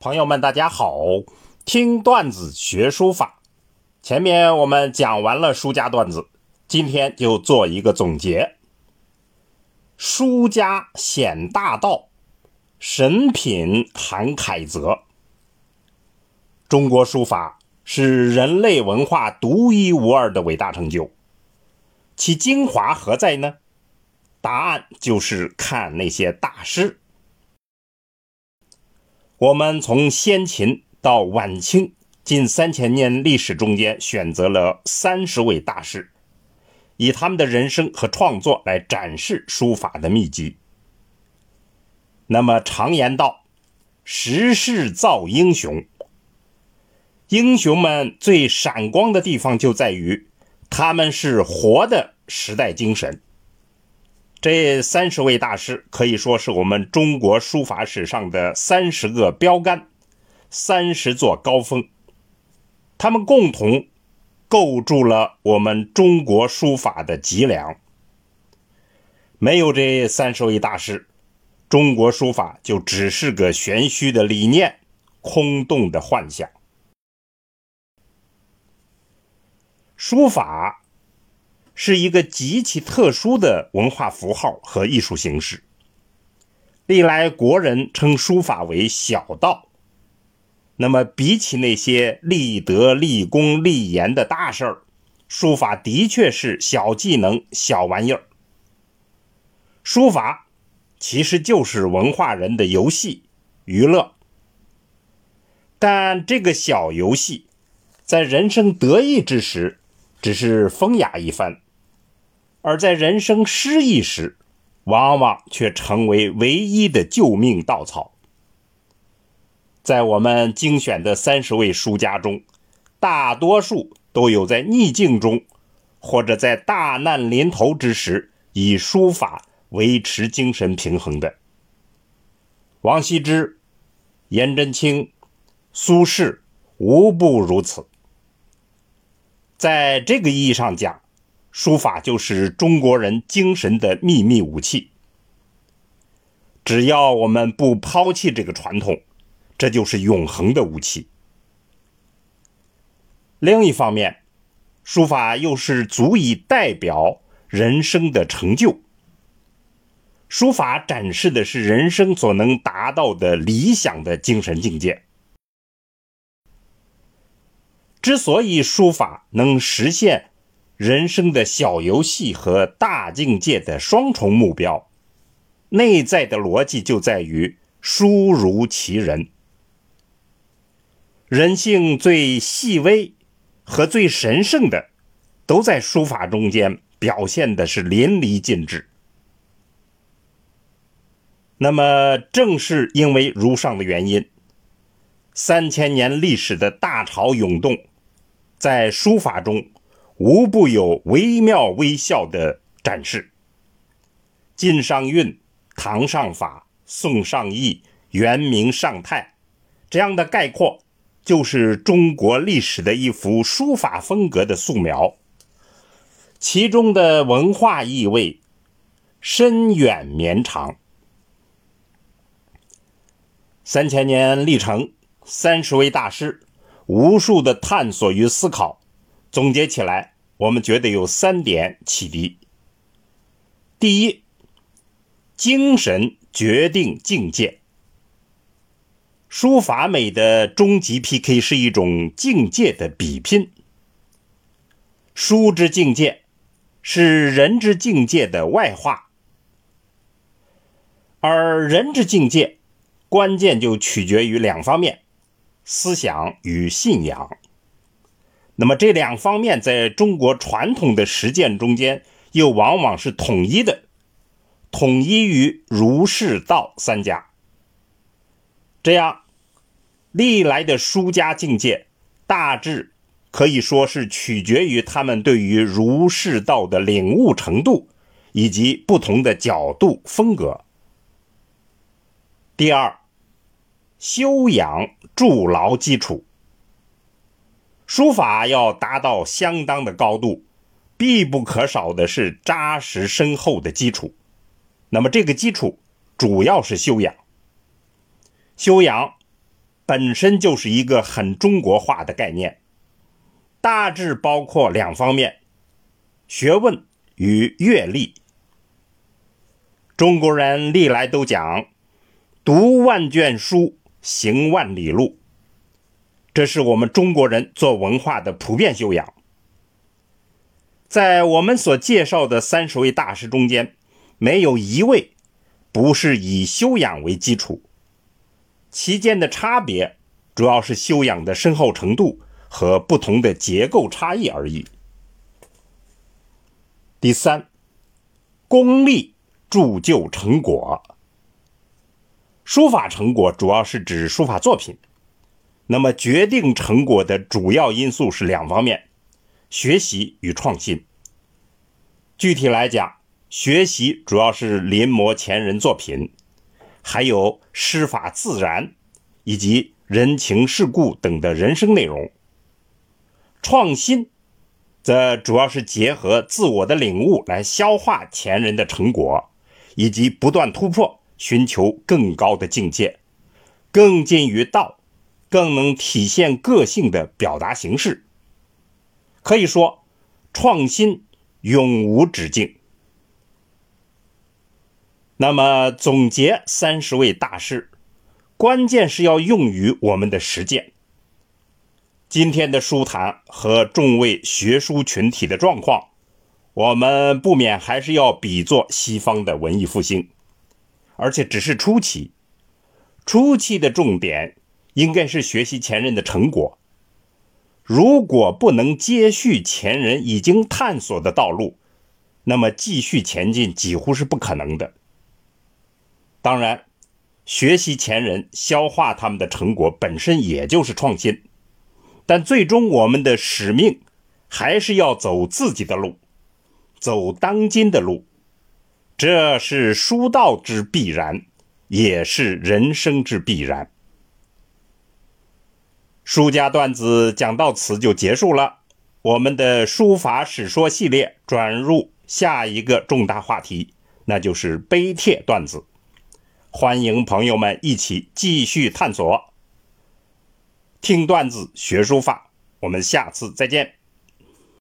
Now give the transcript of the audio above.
朋友们，大家好！听段子学书法。前面我们讲完了书家段子，今天就做一个总结。书家显大道，神品含楷则。中国书法是人类文化独一无二的伟大成就，其精华何在呢？答案就是看那些大师。我们从先秦到晚清近三千年历史中间，选择了三十位大师，以他们的人生和创作来展示书法的秘籍。那么常言道：“时势造英雄。”英雄们最闪光的地方就在于，他们是活的时代精神。这三十位大师可以说是我们中国书法史上的三十个标杆，三十座高峰。他们共同构筑了我们中国书法的脊梁。没有这三十位大师，中国书法就只是个玄虚的理念，空洞的幻想。书法。是一个极其特殊的文化符号和艺术形式。历来国人称书法为小道，那么比起那些立德、立功、立言的大事儿，书法的确是小技能、小玩意儿。书法其实就是文化人的游戏、娱乐，但这个小游戏在人生得意之时，只是风雅一番。而在人生失意时，往往却成为唯一的救命稻草。在我们精选的三十位书家中，大多数都有在逆境中，或者在大难临头之时，以书法维持精神平衡的。王羲之、颜真卿、苏轼，无不如此。在这个意义上讲，书法就是中国人精神的秘密武器。只要我们不抛弃这个传统，这就是永恒的武器。另一方面，书法又是足以代表人生的成就。书法展示的是人生所能达到的理想的精神境界。之所以书法能实现。人生的小游戏和大境界的双重目标，内在的逻辑就在于书如其人。人性最细微和最神圣的，都在书法中间表现的是淋漓尽致。那么，正是因为如上的原因，三千年历史的大潮涌动，在书法中。无不有惟妙惟肖的展示。晋上韵、唐上法、宋上意、元明上泰，这样的概括，就是中国历史的一幅书法风格的素描。其中的文化意味深远绵长。三千年历程，三十位大师，无数的探索与思考。总结起来，我们觉得有三点启迪。第一，精神决定境界。书法美的终极 PK 是一种境界的比拼。书之境界是人之境界的外化，而人之境界关键就取决于两方面：思想与信仰。那么这两方面在中国传统的实践中间，又往往是统一的，统一于儒释道三家。这样，历来的书家境界，大致可以说是取决于他们对于儒释道的领悟程度，以及不同的角度风格。第二，修养筑牢基础。书法要达到相当的高度，必不可少的是扎实深厚的基础。那么，这个基础主要是修养。修养本身就是一个很中国化的概念，大致包括两方面：学问与阅历。中国人历来都讲“读万卷书，行万里路”，这是我们中国人做文化的普遍修养。在我们所介绍的三十位大师中间，没有一位不是以修养为基础，其间的差别主要是修养的深厚程度和不同的结构差异而已。第三，功力铸就成果。书法成果主要是指书法作品，那么决定成果的主要因素是两方面。学习与创新。具体来讲，学习主要是临摹前人作品，还有诗法自然以及人情世故等的人生内容。创新则主要是结合自我的领悟来消化前人的成果，以及不断突破，寻求更高的境界，更近于道，更能体现个性的表达形式。可以说，创新永无止境。那么，总结三十位大师，关键是要用于我们的实践。今天的书谈和众位学书群体的状况，我们不免还是要比作西方的文艺复兴，而且只是初期。初期的重点应该是学习前人的成果。如果不能接续前人已经探索的道路，那么继续前进几乎是不可能的。当然，学习前人、消化他们的成果本身也就是创新，但最终我们的使命还是要走自己的路，走当今的路，这是书道之必然，也是人生之必然。书家段子讲到此就结束了，我们的书法史说系列转入下一个重大话题，那就是碑帖段子。欢迎朋友们一起继续探索，听段子学书法。我们下次再见。